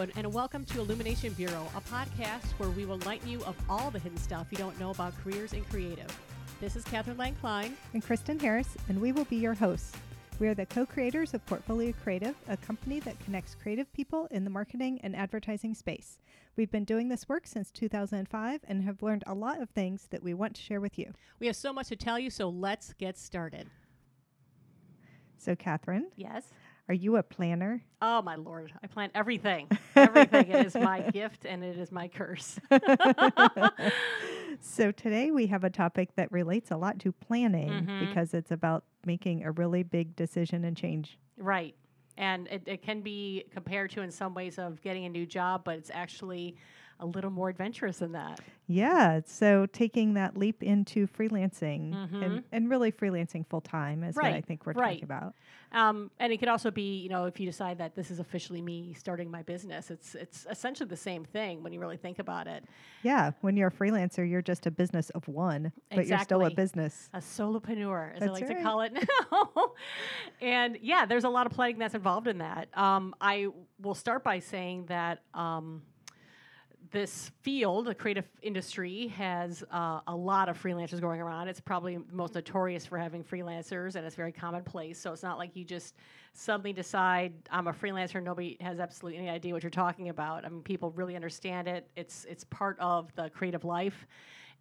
and, and welcome to Illumination Bureau, a podcast where we will lighten you of all the hidden stuff you don't know about careers in creative. This is Catherine Lang Klein. and Kristen Harris, and we will be your hosts. We are the co creators of Portfolio Creative, a company that connects creative people in the marketing and advertising space. We've been doing this work since 2005 and have learned a lot of things that we want to share with you. We have so much to tell you, so let's get started. So, Catherine, Yes. Are you a planner? Oh, my Lord. I plan everything. Everything. it is my gift and it is my curse. So, today we have a topic that relates a lot to planning Mhm. because it's about making a really big decision and change. right. And it, it can be compared to, in some ways, of getting a new job, but it's actually a little more adventurous than that. Yeah. So, taking that leap into freelancing Mhm. and, and really freelancing full time is what I think we're right. talking about. Um, and it could also be, you know, if you decide that this is officially me starting my business, it's it's essentially the same thing when you really think about it. Yeah, when you're a freelancer, you're just a business of one, but you're still a business. A solopreneur, as I That's like to call it now. and yeah, there's a lot of planning that's involved in that. Um, I will start by saying that um, this field, the creative industry, has uh, a lot of freelancers going around. It's probably most notorious for having freelancers, and it's very commonplace. So it's not like you just suddenly decide I'm a freelancer. Nobody has absolutely any idea what you're talking about. I mean, people really understand it. It's it's part of the creative life,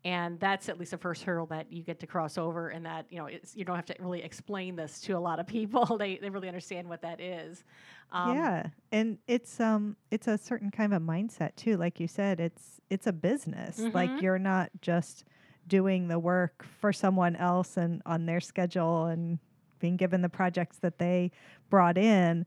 and that's at least the first hurdle that you get to cross over. And that you know, you don't have to really explain this to a lot of people. they they really understand what that is. Um, yeah, and it's um it's a certain kind of mindset too. Like you said, it's it's a business. Like Mhm. you're not just doing the work for someone else and on their schedule and being given the projects that they brought in.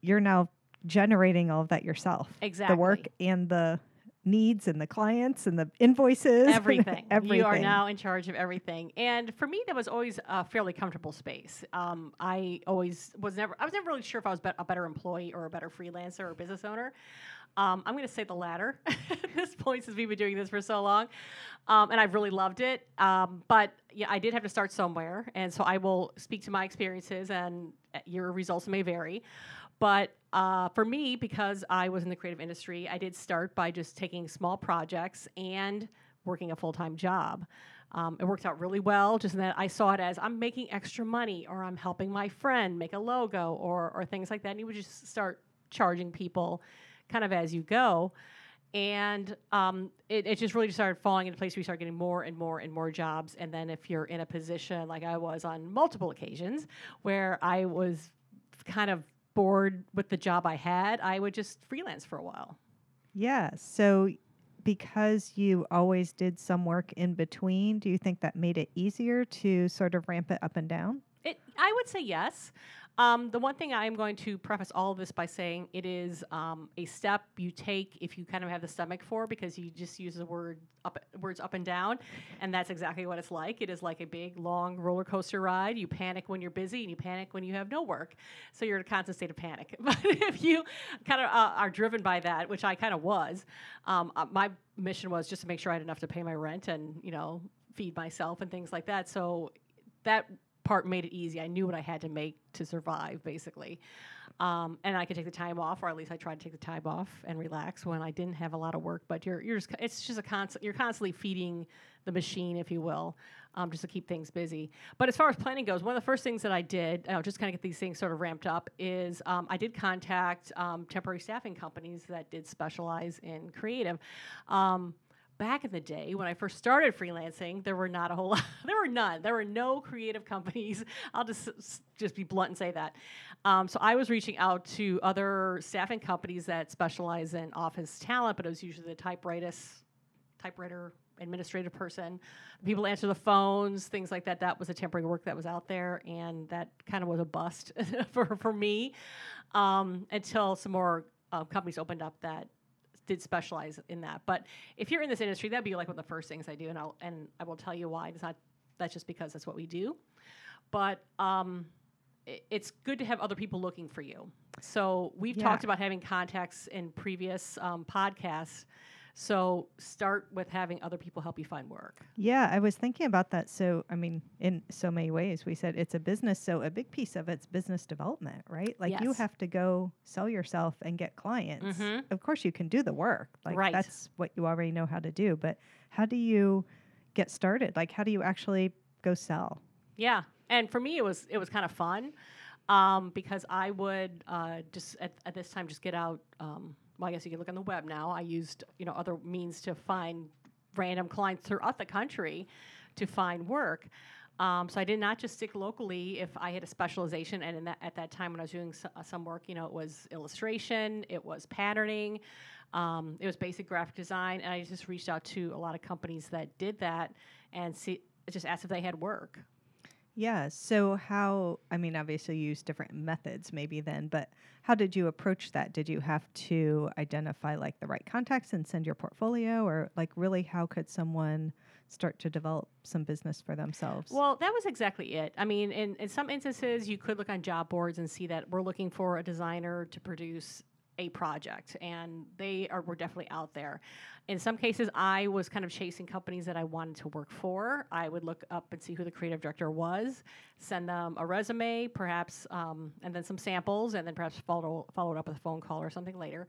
You're now generating all of that yourself. Exactly. The work and the needs and the clients and the invoices. everything. everything. You are now in charge of everything. And for me, that was always a fairly comfortable space. Um, I always was never. I was never really sure if I was be- a better employee or a better freelancer or business owner. Um, I'm going to say the latter at this point since we've been doing this for so long, um, and I've really loved it. Um, but yeah, I did have to start somewhere, and so I will speak to my experiences, and uh, your results may vary. But uh, for me, because I was in the creative industry, I did start by just taking small projects and working a full time job. Um, it worked out really well, just in that I saw it as I'm making extra money or I'm helping my friend make a logo or, or things like that. And you would just start charging people kind of as you go. And um, it, it just really just started falling into place. We start getting more and more and more jobs. And then if you're in a position like I was on multiple occasions where I was kind of bored with the job I had, I would just freelance for a while. Yeah. So, because you always did some work in between, do you think that made it easier to sort of ramp it up and down? It, I would say yes. Um, the one thing I'm going to preface all of this by saying it is um, a step you take if you kind of have the stomach for, because you just use the word up, words up and down, and that's exactly what it's like. It is like a big, long roller coaster ride. You panic when you're busy, and you panic when you have no work, so you're in a constant state of panic. But if you kind of uh, are driven by that, which I kind of was, um, uh, my mission was just to make sure I had enough to pay my rent and you know feed myself and things like that. So that part made it easy. I knew what I had to make to survive, basically. Um, and I could take the time off, or at least I tried to take the time off and relax when I didn't have a lot of work. But you're, you're just, it's just a constant, you're constantly feeding the machine, if you will, um, just to keep things busy. But as far as planning goes, one of the first things that I did, just kind of get these things sort of ramped up, is um, I did contact um, temporary staffing companies that did specialize in creative. Um, back in the day when I first started freelancing, there were not a whole lot. There were none. There were no creative companies. I'll just just be blunt and say that. Um, so I was reaching out to other staffing companies that specialize in office talent, but it was usually the typewriters, typewriter administrative person. People answer the phones, things like that. That was a temporary work that was out there, and that kind of was a bust for for me um, until some more uh, companies opened up that did specialize in that. But if you're in this industry, that'd be like one of the first things I do, and I'll and I will tell you why. It's not that's just because that's what we do, but um, i- it's good to have other people looking for you. So we've Yeah. talked about having contacts in previous um, podcasts. So start with having other people help you find work. Yeah, I was thinking about that. So, I mean, in so many ways, we said it's a business. So, a big piece of it's business development, right? Like, you have to go sell yourself and get clients. Mhm. Of course, you can do the work. Like, Right. that's what you already know how to do. But how do you get started? Like, how do you actually go sell? Yeah, and for me, it was it was kind of fun um, because I would uh, just at, at this time just get out. Um, well, I guess you can look on the web now. I used you know other means to find random clients throughout the country to find work. Um, so I did not just stick locally if I had a specialization. And that, at that time when I was doing uh, some work, you know, it was illustration, it was patterning, um, it was basic graphic design, and I just reached out to a lot of companies that did that and see, just asked if they had work. Yeah. So, how, I mean, obviously, you use different methods maybe then, but how did you approach that? Did you have to identify like the right contacts and send your portfolio, or like really how could someone start to develop some business for themselves? Well, that was exactly it. I mean, in, in some instances, you could look on job boards and see that we're looking for a designer to produce a project, and they are were definitely out there. In some cases, I was kind of chasing companies that I wanted to work for. I would look up and see who the creative director was, send them a resume, perhaps, um, and then some samples, and then perhaps follow follow up with a phone call or something later,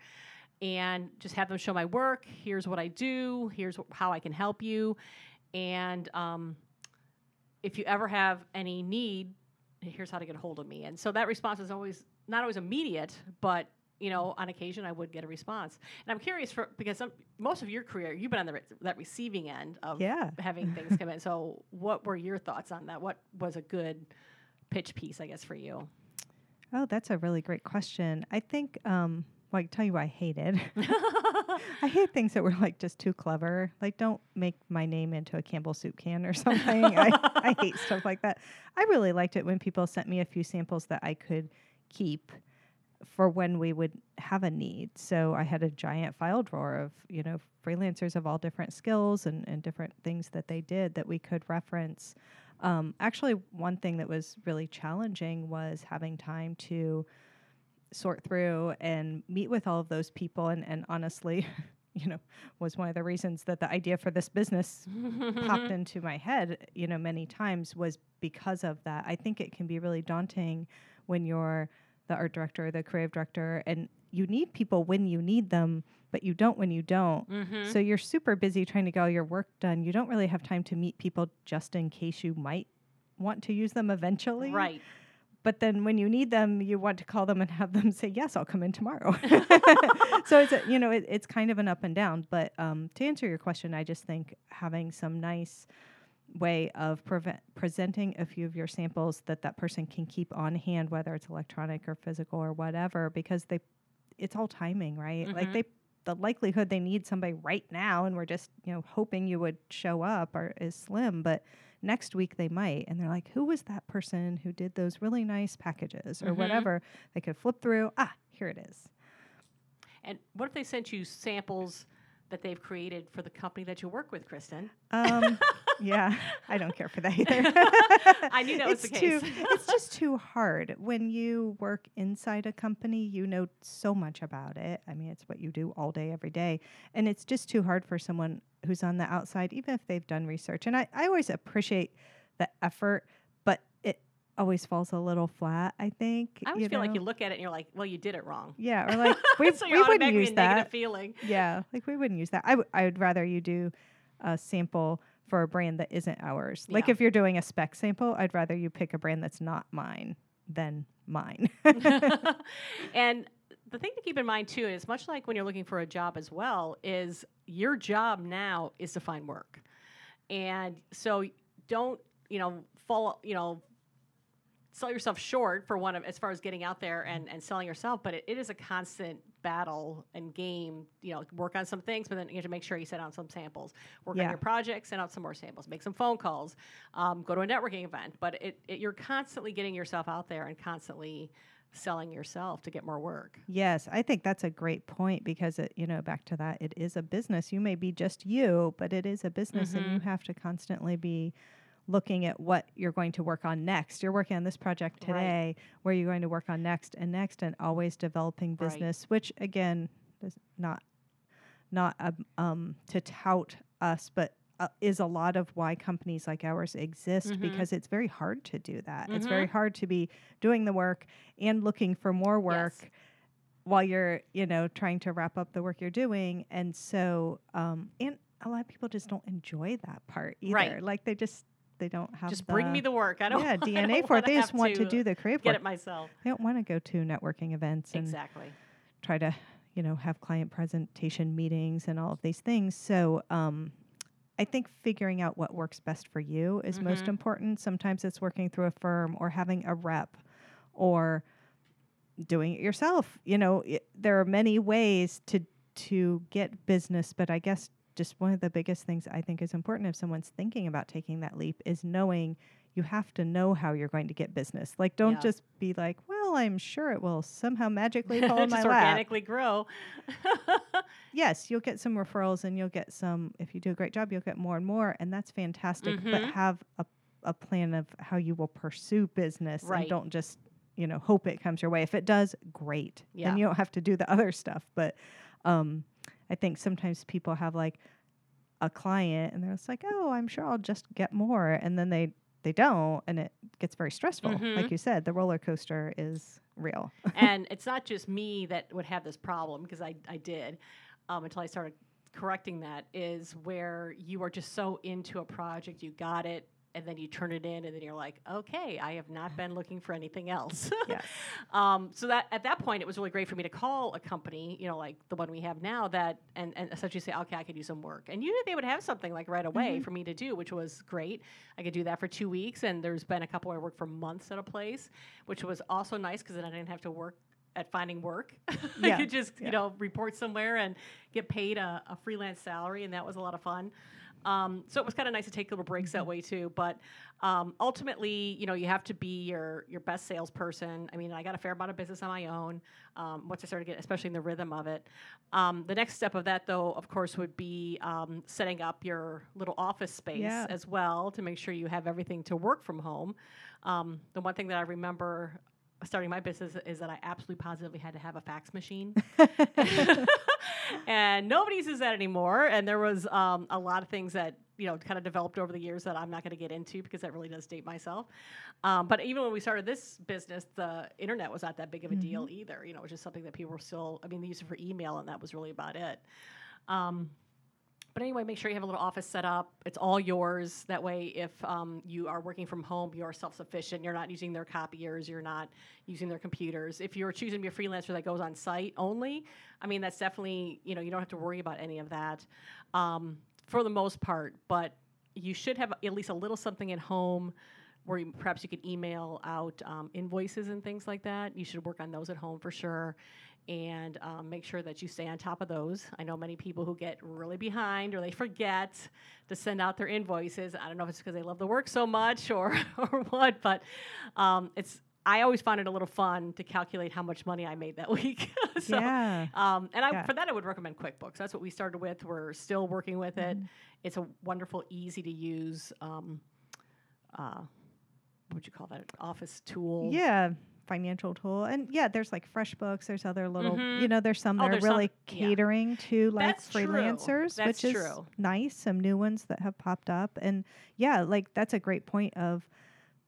and just have them show my work. Here's what I do. Here's wh- how I can help you, and um, if you ever have any need, here's how to get a hold of me. And so that response is always not always immediate, but you know, on occasion I would get a response. And I'm curious for because some, most of your career you've been on the re- that receiving end of Yeah. having things come in. So what were your thoughts on that? What was a good pitch piece, I guess, for you? oh, that's a really great question. I think, um, well, I can tell you what I hated. I hate things that were like just too clever. Like, don't make my name into a Campbell soup can or something. I, I hate stuff like that. I really liked it when people sent me a few samples that I could keep for when we would have a need. So I had a giant file drawer of, you know, freelancers of all different skills and, and different things that they did that we could reference. Um, actually, one thing that was really challenging was having time to sort through and meet with all of those people and, and honestly you know was one of the reasons that the idea for this business popped into my head you know many times was because of that i think it can be really daunting when you're the art director or the creative director and you need people when you need them but you don't when you don't Mhm. so you're super busy trying to get all your work done you don't really have time to meet people just in case you might want to use them eventually Right. but then when you need them, you want to call them and have them say, "Yes, I'll come in tomorrow." so it's a, you know it, it's kind of an up and down. But um, to answer your question, I just think having some nice way of prevent, presenting a few of your samples that that person can keep on hand, whether it's electronic or physical or whatever, because they it's all timing, right? Like Mhm. they the likelihood they need somebody right now and we're just you know hoping you would show up or is slim but next week they might and they're like who was that person who did those really nice packages or Mhm. whatever they could flip through ah here it is And what if they sent you samples that they've created for the company that you work with, Kristen? um yeah i don't care for that either. I knew that was the It's case. it's just too hard. When you work inside a company you know so much about it. I mean it's what you do all day every day. And it's just too hard for someone who's on the outside even if they've done research. And i, I always appreciate the effort but it always falls a little flat i think I always feel like you look at it and you're like, well, you did it wrong. yeah or like we, so we wouldn't use that. feeling. yeah like we wouldn't use that. I, w- I would rather you do a sample for a brand that isn't ours. Like if you're doing a spec sample i'd rather you pick a brand that's not mine than mine. And the thing to keep in mind too is much like when you're looking for a job as well is your job now is to find work. And so don't you know fall you know sell yourself short for one of as far as getting out there and, and selling yourself but it, it is a constant battle and game you know work on some things but then you have to make sure you set out some samples. Work Yeah. on your project send out some more samples make some phone calls um, go to a networking event. But it, it you're constantly getting yourself out there and constantly selling yourself to get more work. Yes i think that's a great point because it you know back to that it is a business. You may be just you but it is a business and you have to constantly be looking at what you're going to work on next you're working on this project Right. today where you're going to work on next and next and always developing Right. business which again is not not um, um, to tout us, but uh, is a lot of why companies like ours exist Mhm. because it's very hard to do that. It's Mhm. very hard to be doing the work and looking for more work Yes. while you're, you know, trying to wrap up the work you're doing. And so, um, and a lot of people just don't enjoy that part either. Right. Like they just they don't have Just bring me the work. I don't. yeah DNA don't for it. They just want to do the creative get work. it myself. They don't want to go to networking events and Exactly. try to you know have client presentation meetings and all of these things so um, i think figuring out what works best for you is most Mhm. important sometimes it's working through a firm or having a rep or doing it yourself you know it, there are many ways to to get business but i guess just one of the biggest things i think is important if someone's thinking about taking that leap is knowing you have to know how you're going to get business like don't Yeah. just be like well i'm sure it will somehow magically fall in my Just lap organically grow. yes, you'll get some referrals and you'll get some, if you do a great job, you'll get more and more. And that's fantastic. But Mhm. have a, a plan of how you will pursue business Right. and don't just, you know, hope it comes your way. If it does, great. Yeah. Then you don't have to do the other stuff. But um, I think sometimes people have like a client and they're just like, oh, I'm sure I'll just get more. And then they, they don't. And it gets very stressful. Mhm. Like you said, the roller coaster is real. and it's not just me that would have this problem because I, I did um, until I started correcting that is where you are just so into a project, you got it, and then you turn it in, and then you're like, okay, I have not been looking for anything else. yes. um, so that at that point, it was really great for me to call a company, you know, like the one we have now, that and, and essentially say, okay, I could do some work, and you usually they would have something like right away Mhm. for me to do, which was great. I could do that for two weeks, and there's been a couple where I worked for months at a place, which was also nice because then I didn't have to work at finding work. I could just yeah. you know report somewhere and get paid a, a freelance salary, and that was a lot of fun. Um, so it was kind of nice to take little breaks Mm-hmm. that way too. But um, ultimately, you know, you have to be your your best salesperson. I mean, I got a fair amount of business on my own um, once I started getting, especially in the rhythm of it. Um, the next step of that, though, of course, would be um, setting up your little office space Yeah. as well to make sure you have everything to work from home. Um, the one thing that I remember starting my business is that I absolutely positively had to have a fax machine. and nobody uses that anymore. And there was um, a lot of things that you know kind of developed over the years that I'm not going to get into because that really does date myself. Um, but even when we started this business, the internet was not that big of a deal either. You know, it was just something that people were still. I mean, they used it for email, and that was really about it. Um, but anyway, make sure you have a little office set up. It's all yours. That way, if um, you are working from home, you are self sufficient. You're not using their copiers. You're not using their computers. If you're choosing to be a freelancer that goes on site only, I mean, that's definitely, you know, you don't have to worry about any of that um, for the most part. But you should have at least a little something at home where you, perhaps you could email out um, invoices and things like that. You should work on those at home for sure and um, make sure that you stay on top of those. I know many people who get really behind or they forget to send out their invoices. I don't know if it's because they love the work so much or or what, but um, it's. I always find it a little fun to calculate how much money I made that week. so, yeah. um, and I, Yeah. for that, I would recommend QuickBooks. That's what we started with. We're still working with it. Mhm. It's a wonderful, easy to use. Um, uh, what would you call that? Office tool. Yeah, financial tool. And yeah, there's like FreshBooks, there's other little, Mhm. you know, there's some Oh, that are there's some- really yeah. catering to like That's freelancers, That's which is true. nice. Some new ones that have popped up. And yeah, like that's a great point of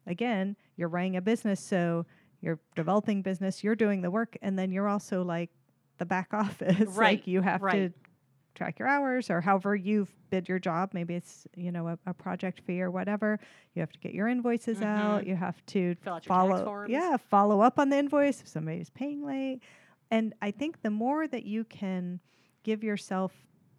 again, you're running a business, so you're developing business, you're doing the work, and then you're also like the back office. Right, like you have to track your hours or however you've bid your job. Maybe it's, you know, a, a project fee or whatever. You have to get your invoices out. Mhm. You have to Fill out your tax follow forms. yeah follow up on the invoice if somebody's paying late and i think the more that you can give yourself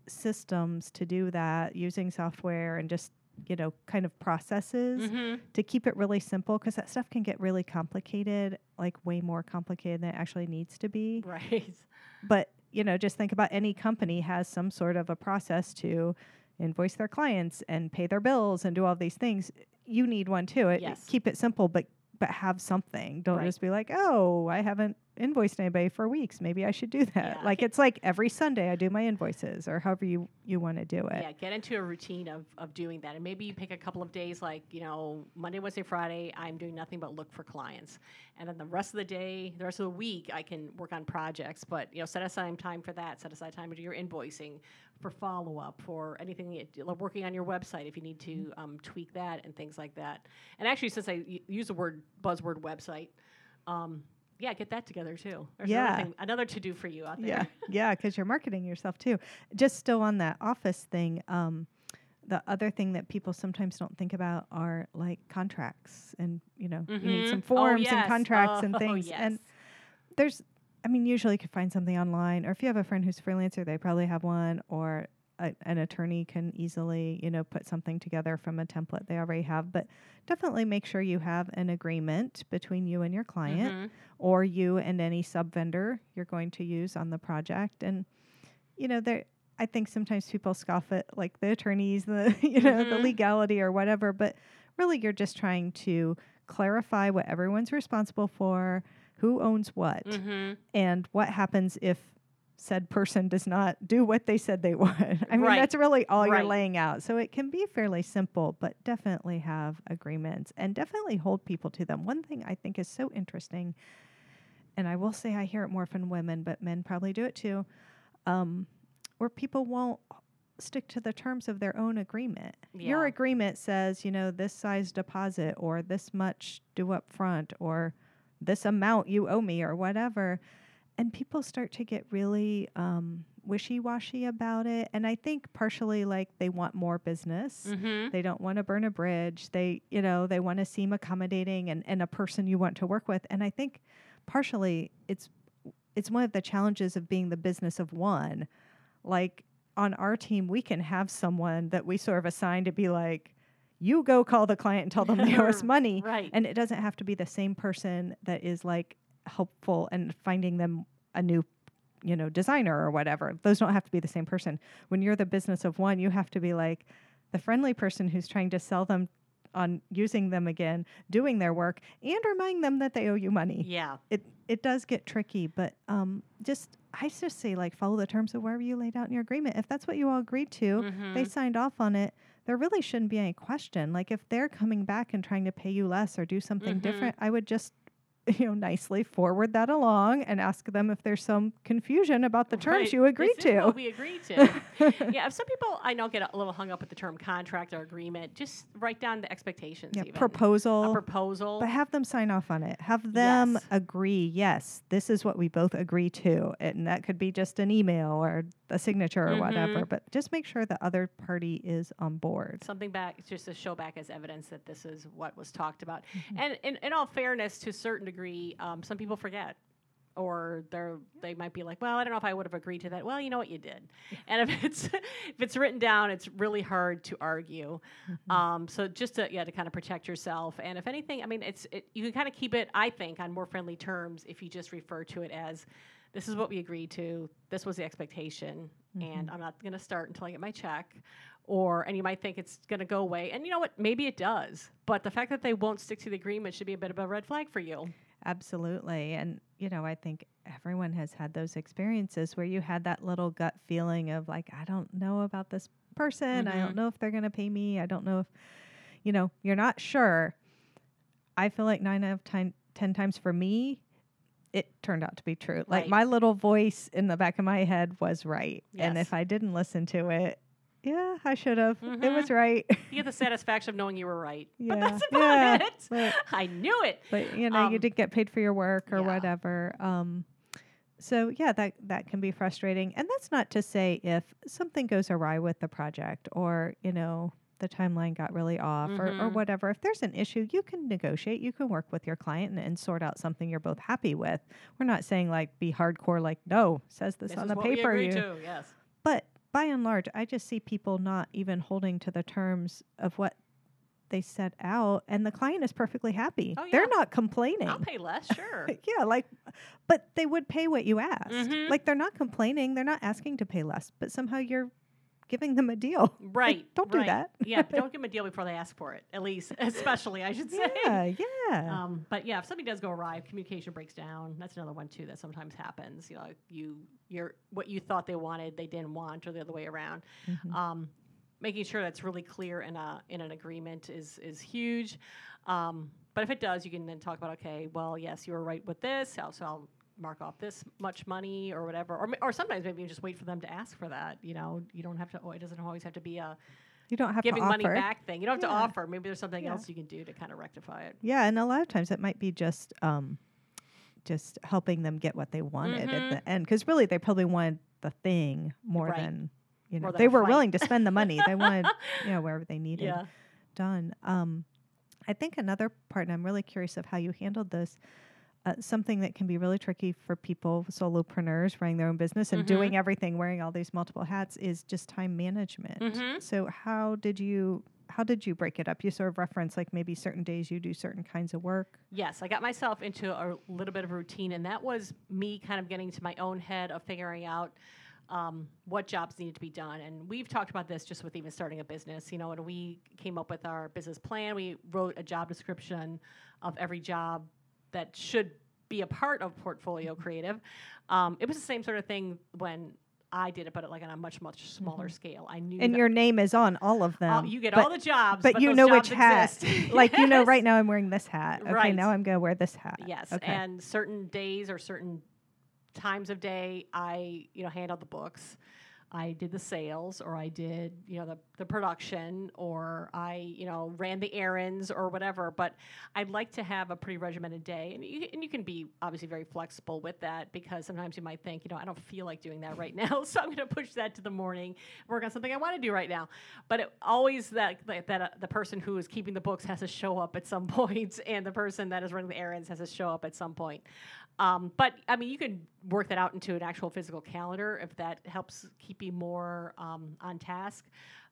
systems to do that using software and just you know kind of processes hmm to keep it really simple because that stuff can get really complicated like way more complicated than it actually needs to be Right. but you know just think about any company has some sort of a process to invoice their clients and pay their bills and do all these things you need one too it, Yes. keep it simple but but have something don't Right. just be like oh i haven't invoiced anybody for weeks. Maybe I should do that. Yeah. Like it's like every Sunday I do my invoices or however you, you want to do it. Yeah, get into a routine of, of doing that. And maybe you pick a couple of days like, you know, Monday, Wednesday, Friday, I'm doing nothing but look for clients. And then the rest of the day, the rest of the week, I can work on projects. But, you know, set aside time for that. Set aside time to do your invoicing, for follow up, for anything, like working on your website if you need to um, tweak that and things like that. And actually, since I use the word buzzword website, um, yeah, get that together too. There's Yeah. another, thing, another to do for you out there. Yeah, yeah, because you're marketing yourself too. Just still on that office thing. Um, the other thing that people sometimes don't think about are like contracts, and you know, you need some Mhm. Oh, forms yes. and contracts and Oh, things. yes. And there's, I mean, usually you could find something online, or if you have a friend who's a freelancer, they probably have one, or a, an attorney can easily, you know, put something together from a template they already have. But definitely make sure you have an agreement between you and your client Mhm. or you and any sub vendor you're going to use on the project. And you know, there I think sometimes people scoff at like the attorneys, the you know, the Mhm. legality or whatever, but really you're just trying to clarify what everyone's responsible for, who owns what, Mhm. and what happens if said person does not do what they said they would. I mean, Right. that's really all Right. you're laying out. So it can be fairly simple, but definitely have agreements and definitely hold people to them. One thing I think is so interesting, and I will say I hear it more from women, but men probably do it too, um, where people won't stick to the terms of their own agreement. Your agreement says, you know, this size deposit or this much due up front or this amount you owe me or whatever. And people start to get really um, wishy washy about it. And I think partially like they want more business. Mhm. They don't want to burn a bridge. They, you know, they want to seem accommodating and, and a person you want to work with. And I think partially it's it's one of the challenges of being the business of one. Like on our team, we can have someone that we sort of assign to be like, you go call the client and tell them they owe us money. Right. And it doesn't have to be the same person that is like helpful and finding them a new, you know, designer or whatever. Those don't have to be the same person. When you're the business of one, you have to be like the friendly person who's trying to sell them on using them again, doing their work, and reminding them that they owe you money. yeah. It it does get tricky, but um, just I just say like follow the terms of wherever you laid out in your agreement. If that's what you all agreed to, they Mhm. signed off on it. There really shouldn't be any question. Like if they're coming back and trying to pay you less or do something Mhm. different, I would just you know nicely forward that along and ask them if there's some confusion about the terms Right. you agreed This is to. what we agreed to. yeah, if some people I know get a little hung up with the term contract or agreement, just write down the expectations. yeah, even. proposal. A proposal. But have them sign off on it. Have them Yes. agree, yes, this is what we both agree to. And that could be just an email or a signature or whatever. Mhm. But just make sure the other party is on board. something back just to show back as evidence that this is what was talked about. Mm-hmm. And in, in all fairness, to a certain degree, um, some people forget. Or they're they might be like, well, I don't know if I would have agreed to that. Well, you know what, you did. And if it's if it's written down, it's really hard to argue. Mm-hmm. Um, so just to yeah to kind of protect yourself. And if anything, I mean, it's it, you can kind of keep it, I think, on more friendly terms if you just refer to it as, this is what we agreed to. This was the expectation, and I'm not going to start until I get my check. Or and you might think it's going to go away, and you know what? Maybe it does. But the fact that they won't stick to the agreement should be a bit of a red flag for you. Absolutely. And, you know, I think everyone has had those experiences where you had that little gut feeling of like, I don't know about this person. I don't Mhm. know if they're going to pay me. I don't know if, you know, you're not sure. I feel like nine out of ten, 10 times for me, it turned out to be true. Like Right. my little voice in the back of my head was right. And if I didn't listen to it, yeah, I should have. It Mhm. was right. You get the satisfaction of knowing you were right. Yeah. But that's about Yeah. it. But- I knew it. but you know you Um, did get paid for your work or yeah. whatever um so yeah that that can be frustrating and that's not to say if something goes awry with the project or you know the timeline got really off or, or Mhm. whatever if there's an issue you can negotiate you can work with your client and, and sort out something you're both happy with we're not saying like be hardcore like no says this, This on the paper you to. Yes. but by and large, I just see people not even holding to the terms of what they set out, and the client is perfectly happy. Oh, yeah. They're not complaining. I'll pay less. Sure. yeah, like, but they would pay what you asked. Mhm. Like, they're not complaining. They're not asking to pay less, but somehow you're giving them a deal. Right. don't do that. yeah, don't give them a deal before they ask for it. At least, especially, I should say. Yeah, yeah. Um, but yeah, if something does go awry, communication breaks down. That's another one too that sometimes happens. You know, you you're what you thought they wanted, they didn't want, or the other way around. Mhm. Um, making sure that's really clear in a in an agreement is is huge. Um, but if it does, you can then talk about okay, well, yes, you were right with this, so so I'll mark off this much money or whatever, or or sometimes maybe you just wait for them to ask for that. You know, you don't have to. Oh, it doesn't always have to be a you don't have giving money back thing. You don't have Yeah. to offer. Maybe there's something Yeah. else you can do to kind of rectify it. Yeah, and a lot of times it might be just um, just helping them get what they wanted Mhm. at the end, because really they probably wanted the thing more Right. than you know than they were flight. willing to spend the money. they wanted you know wherever they needed Yeah. done. Um, I think another part, and I'm really curious of how you handled this. Uh, something that can be really tricky for people, solopreneurs running their own business and Mhm. doing everything, wearing all these multiple hats, is just time management. Mhm. So how did you how did you break it up? You sort of reference like maybe certain days you do certain kinds of work. Yes, I got myself into a little bit of routine, and that was me kind of getting to my own head of figuring out um, what jobs needed to be done. And we've talked about this just with even starting a business. You know, when we came up with our business plan, we wrote a job description of every job that should be a part of Portfolio Creative. Um, it was the same sort of thing when I did it, but like on a much much smaller scale. I knew And your name is on all of them. all- you get but, all the jobs, but, you those know which hat. like you know, right now I'm wearing this hat. Okay, Right. now I'm gonna wear this hat. Yes, Okay. and certain days or certain times of day, I you know handled the books. I did the sales, or I did you know the the production, or I you know ran the errands or whatever. But I'd like to have a pretty regimented day, and you, and you can be obviously very flexible with that because sometimes you might think you know I don't feel like doing that right now, so I'm going to push that to the morning, work on something I want to do right now. But it, always that that, that uh, the person who is keeping the books has to show up at some point, and the person that is running the errands has to show up at some point. Um, but I mean, you can work that out into an actual physical calendar if that helps keep you more um, on task.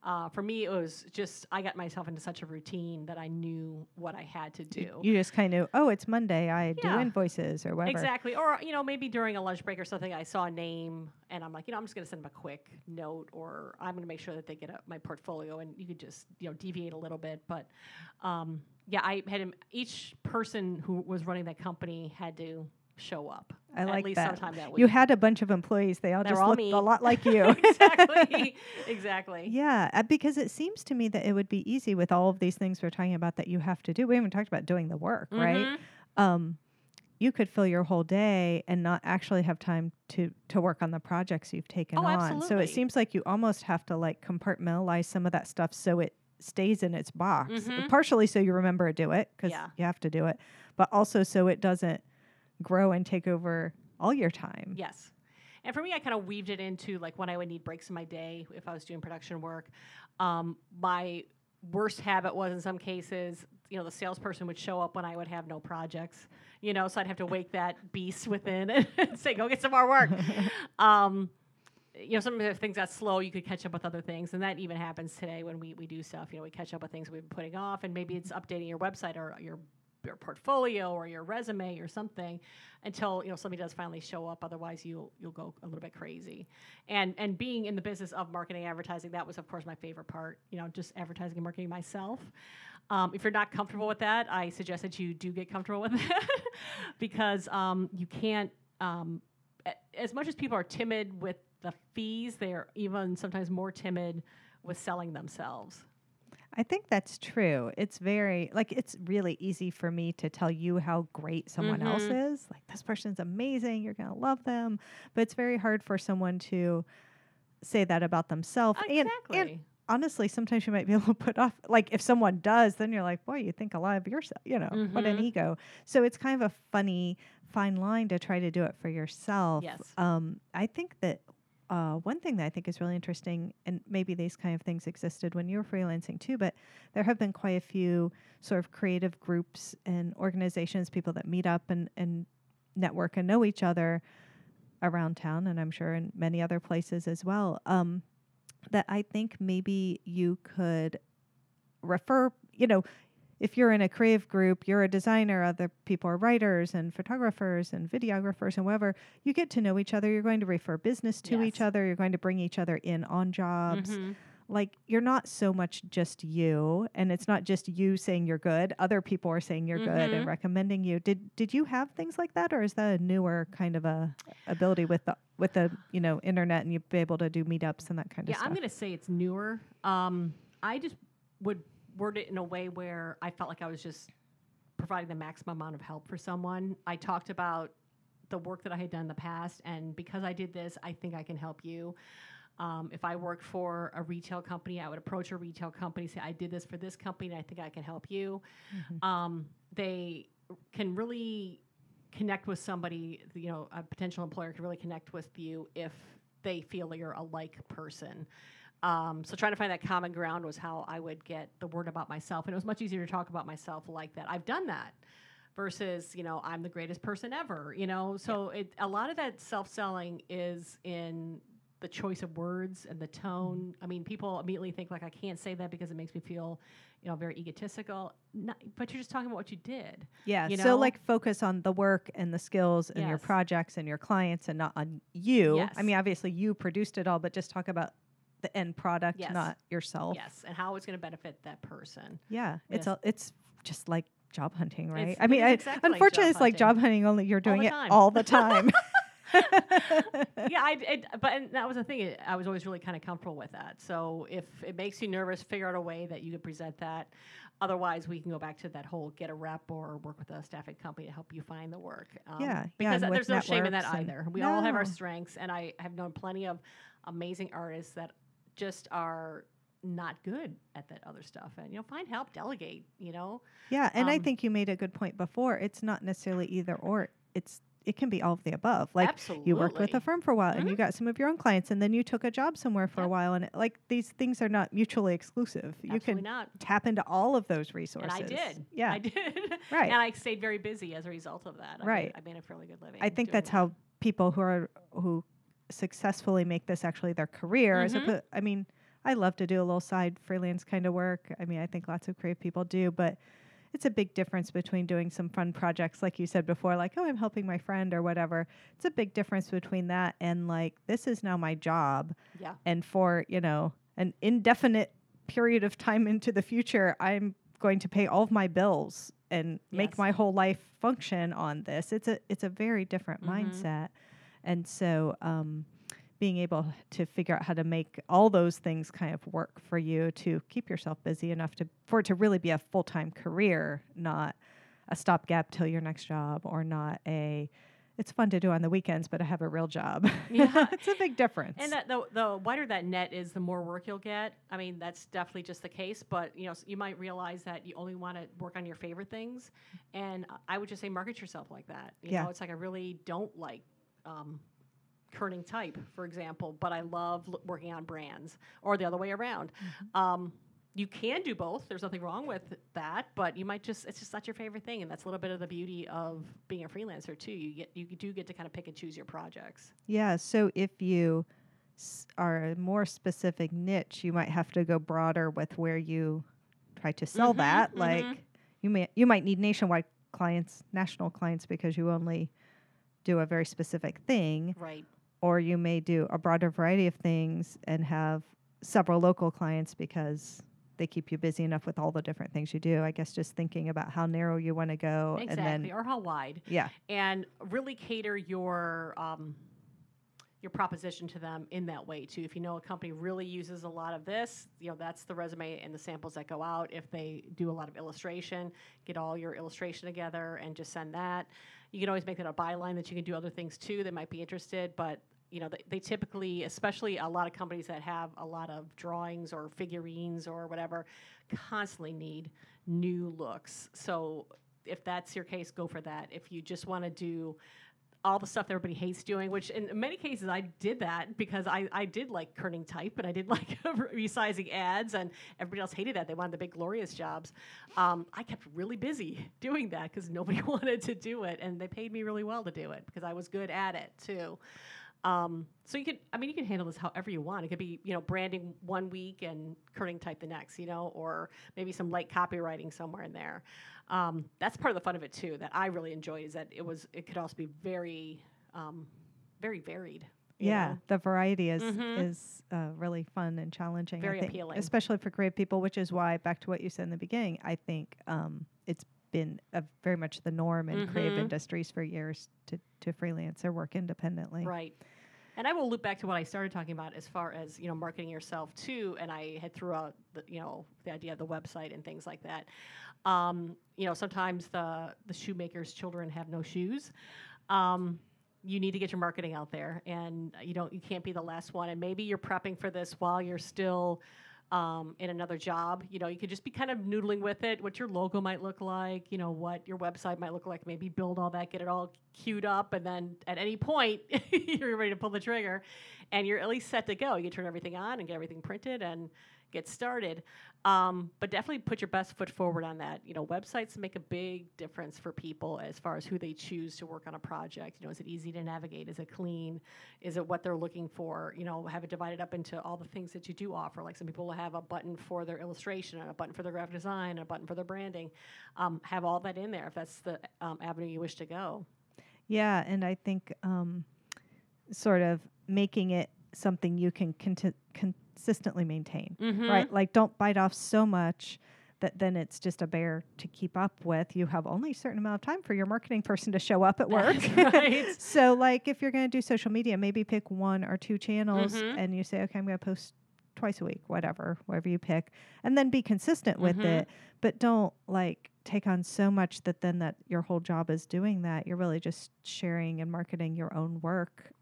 Uh, for me, it was just I got myself into such a routine that I knew what I had to do. You just kind of oh, it's Monday. I do invoices or whatever. Exactly. Or, you know, maybe during a lunch break or something, I saw a name and I'm like, you know, I'm just going to send them a quick note or I'm going to make sure that they get a, my portfolio and you could just, you know, deviate a little bit. But um, yeah, I had him, each person who was running that company had to show up I at like least that. sometime that week. You had a bunch of employees. They all They're just all looked me. a lot like you. exactly. exactly. Yeah, uh, because it seems to me that it would be easy with all of these things we're talking about that you have to do. We haven't talked about doing the work, right? Mhm. Um, you could fill your whole day and not actually have time to to work on the projects you've taken Oh, on. So it seems like you almost have to like compartmentalize some of that stuff so it stays in its box. Mhm. Partially so you remember to do it because Yeah. you have to do it, but also so it doesn't grow and take over all your time. Yes. And for me, I kind of weaved it into like when I would need breaks in my day if I was doing production work. Um, my worst habit was in some cases, you know, the salesperson would show up when I would have no projects, you know, so I'd have to wake that beast within and say, go get some more work. um, you know, some of the things got slow, you could catch up with other things. And that even happens today when we, we do stuff. You know, we catch up with things we've been putting off, and maybe it's updating your website or your your portfolio or your resume or something until you know somebody does finally show up. Otherwise you'll you'll go a little bit crazy. And and being in the business of marketing advertising that was of course my favorite part you know just advertising and marketing myself. Um, if you're not comfortable with that i suggest that you do get comfortable with it because um, you can't um, as much as people are timid with the fees they're even sometimes more timid with selling themselves I think that's true. It's very like it's really easy for me to tell you how great someone else Mhm. is. Like this person's amazing, you're going to love them. But it's very hard for someone to say that about themselves. Exactly and honestly, sometimes you might be a little put off. Like if someone does, then you're like, boy, you think a lot of yourself. You know, what an Mhm. ego. So it's kind of a funny fine line to try to do it for yourself. Yes. Um, I think that uh, one thing that I think is really interesting, and maybe these kind of things existed when you were freelancing too, but there have been quite a few sort of creative groups and organizations, people that meet up and, and network and know each other around town, and I'm sure in many other places as well. Um, that I think maybe you could refer, you know, if you're in a creative group, you're a designer, other people are writers and photographers and videographers and whatever. You get to know each other. You're going to refer business to each other. You're going to bring each other in on jobs. Mhm. Like you're not so much just you, and it's not just you saying you're good. Other people are saying you're good and Mhm. recommending you. Did did you have things like that, or is that a newer kind of a ability with the with the you know internet and you'd be able to do meetups and that kind Yeah, of stuff? Yeah, I'm going to say it's newer. Um, I just would word it in a way where I felt like I was just providing the maximum amount of help for someone. I talked about the work that I had done in the past, and because I did this, I think I can help you. Um, if I worked for a retail company, I would approach a retail company, say, I did this for this company, and I think I can help you. Mhm. Um, they can really connect with somebody, you know, a potential employer can really connect with you if they feel you're a like person. Um, so trying to find that common ground was how I would get the word about myself, and it was much easier to talk about myself like that. I've done that versus you know I'm the greatest person ever. You know, so it a lot of that self selling is in the choice of words and the tone. I mean, people immediately think like I can't say that because it makes me feel, you know, very egotistical. Not, but you're just talking about what you did. Yeah. you so like focus on the work and the skills and your projects and your clients and not on you. I mean, obviously you produced it all, but just talk about the end product, Yes. not yourself. Yes, and how it's going to benefit that person. Yeah. It's a, it's just like job hunting, right? It's- I mean, I, exactly like unfortunately, job it's like job hunting. Only you're doing the it all the time. yeah, I, it, but and that was the thing. I was always really kind of comfortable with that. So if it makes you nervous, figure out a way that you could present that. Otherwise, we can go back to that whole get a rep or work with a staffing company to help you find the work. Um, Yeah, yeah, because with there's no shame in that either. We all have our strengths, and I have known plenty of amazing artists that just are not good at that other stuff. And you know, find help, delegate. You know, yeah, and I Um, think you made a good point before. It's not necessarily either or. It's it can be all of the above. Like absolutely. you worked with a firm for a while and you Mhm. got some of your own clients and then you took a job somewhere for a while and it, like these things are not mutually exclusive you Absolutely can not. tap into all of those resources And I did. yeah I did. Right. And I stayed very busy as a result of that. I made- Right. I made a fairly good living. i think that's that. how people who are who successfully make this actually their career as Mhm. oppo- i mean i love to do a little side freelance kind of work i mean i think lots of creative people do but it's a big difference between doing some fun projects like you said before like oh i'm helping my friend or whatever it's a big difference between that and like this is now my job Yeah. and for you know an indefinite period of time into the future i'm going to pay all of my bills and make my whole life function on this it's a it's a very different Mhm. mindset and so um being able to figure out how to make all those things kind of work for you to keep yourself busy enough to for it to really be a full-time career not a stopgap till your next job or not a it's fun to do on the weekends but i have a real job Yeah. it's a big difference And that the, the wider that net is, the more work you'll get. I mean, that's definitely just the case. But you know, you might realize that you only want to work on your favorite things, and I would just say market yourself like that. You Yeah. know, it's like I really don't like um, kerning type, for example, but I love l- working on brands, or the other way around. Mm-hmm. Um, you can do both. There's nothing wrong with that, but you might just it's just not your favorite thing, and that's a little bit of the beauty of being a freelancer too. You get you do get to kind of pick and choose your projects. Yeah. So if you s- are a more specific niche, you might have to go broader with where you try to sell Mhm, that. mhm. Like you may you might need nationwide clients, national clients because you only do a very specific thing, Right. or you may do a broader variety of things and have several local clients because they keep you busy enough with all the different things you do. I guess just thinking about how narrow you want to go Exactly, and then or how wide, yeah. and really cater your um, your proposition to them in that way too. If you know a company really uses a lot of this, you know that's the resume and the samples that go out. If they do a lot of illustration, get all your illustration together and just send that. You can always make that a byline that you can do other things too that might be interested, but you know they, they typically especially a lot of companies that have a lot of drawings or figurines or whatever constantly need new looks so if that's your case go for that if you just want to do all the stuff that everybody hates doing which in many cases i did that because i, I did like kerning type and i did like resizing ads and everybody else hated that. They wanted the big glorious jobs. Um, i kept really busy doing that because nobody wanted to do it and they paid me really well to do it because i was good at it too Um, so you could, I mean, you can handle this however you want. It could be, you know, branding one week and kerning type the next, you know, or maybe some light copywriting somewhere in there. Um, that's part of the fun of it too. That I really enjoyed is that it was, it could also be very, um, very varied. Yeah, know? the variety is Mhm. is uh, really fun and challenging. Very think, appealing. especially for creative people. Which is why, back to what you said in the beginning, I think um, it's been a, very much the norm in creative Mhm. industries for years to to freelance or work independently. Right. And I will loop back to what I started talking about as far as, you know, marketing yourself too. And I had threw out, the, you know, the idea of the website and things like that. Um, you know, sometimes the, the shoemaker's children have no shoes. Um, you need to get your marketing out there and you don't, you can't be the last one. And maybe you're prepping for this while you're still um, in another job. You know, you could just be kind of noodling with it, what your logo might look like, you know, what your website might look like, maybe build all that, get it all queued up, and then at any point you're ready to pull the trigger and you're at least set to go. You turn everything on and get everything printed and get started. Um, but definitely put your best foot forward on that. You know, websites make a big difference for people as far as who they choose to work on a project. You know, is it easy to navigate? Is it clean? Is it what they're looking for? You know, have it divided up into all the things that you do offer. Like some people will have a button for their illustration, and a button for their graphic design, and a button for their branding. Um, have all that in there if that's the um, avenue you wish to go. Yeah, and I think um, sort of making it something you can conti- consistently maintain, Mm-hmm. right? Like, don't bite off so much that then it's just a bear to keep up with. You have only a certain amount of time for your marketing person to show up at work. Right. so, like, if you're going to do social media, maybe pick one or two channels Mhm. and you say, okay, I'm going to post twice a week, whatever, whatever you pick, and then be consistent with Mhm. it. But don't like take on so much that then that your whole job is doing that. You're really just sharing and marketing your own work.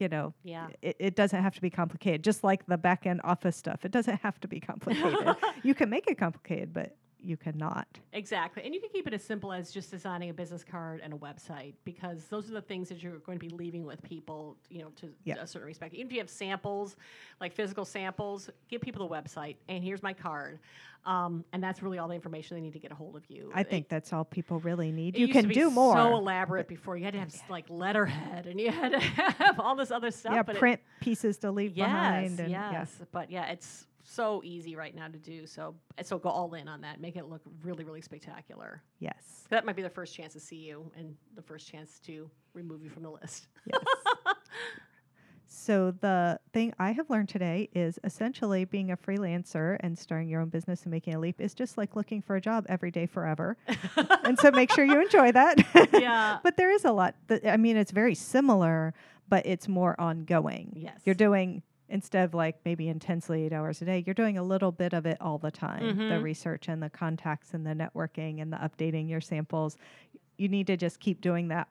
You know, Yeah. it, it doesn't have to be complicated. Just like the back end office stuff, it doesn't have to be complicated. you can make it complicated, but you cannot. Exactly. And you can keep it as simple as just designing a business card and a website because those are the things that you're going to be leaving with people, you know, to, Yeah. to a certain respect. Even if you have samples, like physical samples, give people the website and here's my card. Um, and that's really all the information they need to get a hold of you. I It- think that's all people really need. You used can to be do more. So elaborate before you had to have s like letterhead and you had to have all this other stuff. yeah, but it- print pieces to leave yes, behind. And yeah. yes. But yeah, it's so easy right now to do. So so go all in on that. Make it look really, really spectacular. Yes. That might be the first chance to see you and the first chance to remove you from the list. Yes. so the thing I have learned today is essentially being a freelancer and starting your own business and making a leap is just like looking for a job every day forever. and so make sure you enjoy that. yeah. but there is a lot that I mean it's very similar, but it's more ongoing. Yes. You're doing instead of like maybe intensely eight hours a day, you're doing a little bit of it all the time. The Mhm. research and the contacts and the networking and the updating your samples. You need to just keep doing that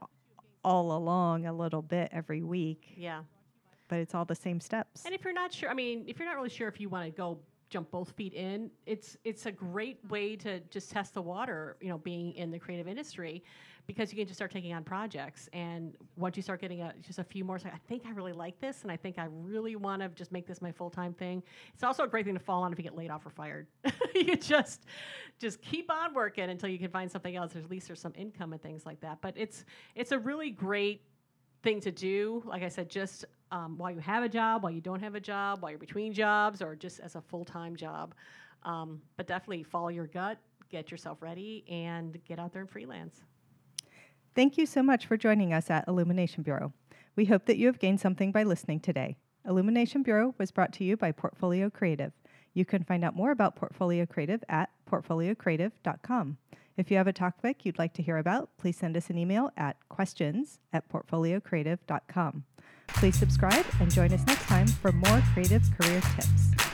all along a little bit every week, yeah. but it's all the same steps. And if you're not sure, I mean, if you're not really sure if you want to go jump both feet in, it's it's a great way to just test the water, you know, being in the creative industry because you can just start taking on projects and once you start getting a, just a few more like, I think I really like this and I think I really want to just make this my full-time thing. It's also a great thing to fall on if you get laid off or fired. you just just keep on working until you can find something else. There's at least there's some income and things like that. But it's it's a really great thing to do. Like I said, just um, while you have a job, while you don't have a job, while you're between jobs, or just as a full time job. Um, but definitely follow your gut, get yourself ready, and get out there and freelance. Thank you so much for joining us at Illumination Bureau. We hope that you have gained something by listening today. Illumination Bureau was brought to you by Portfolio Creative. You can find out more about Portfolio Creative at portfoliocreative.com. If you have a topic you'd like to hear about, please send us an email at questions at portfoliocreative.com. Please subscribe and join us next time for more creative career tips.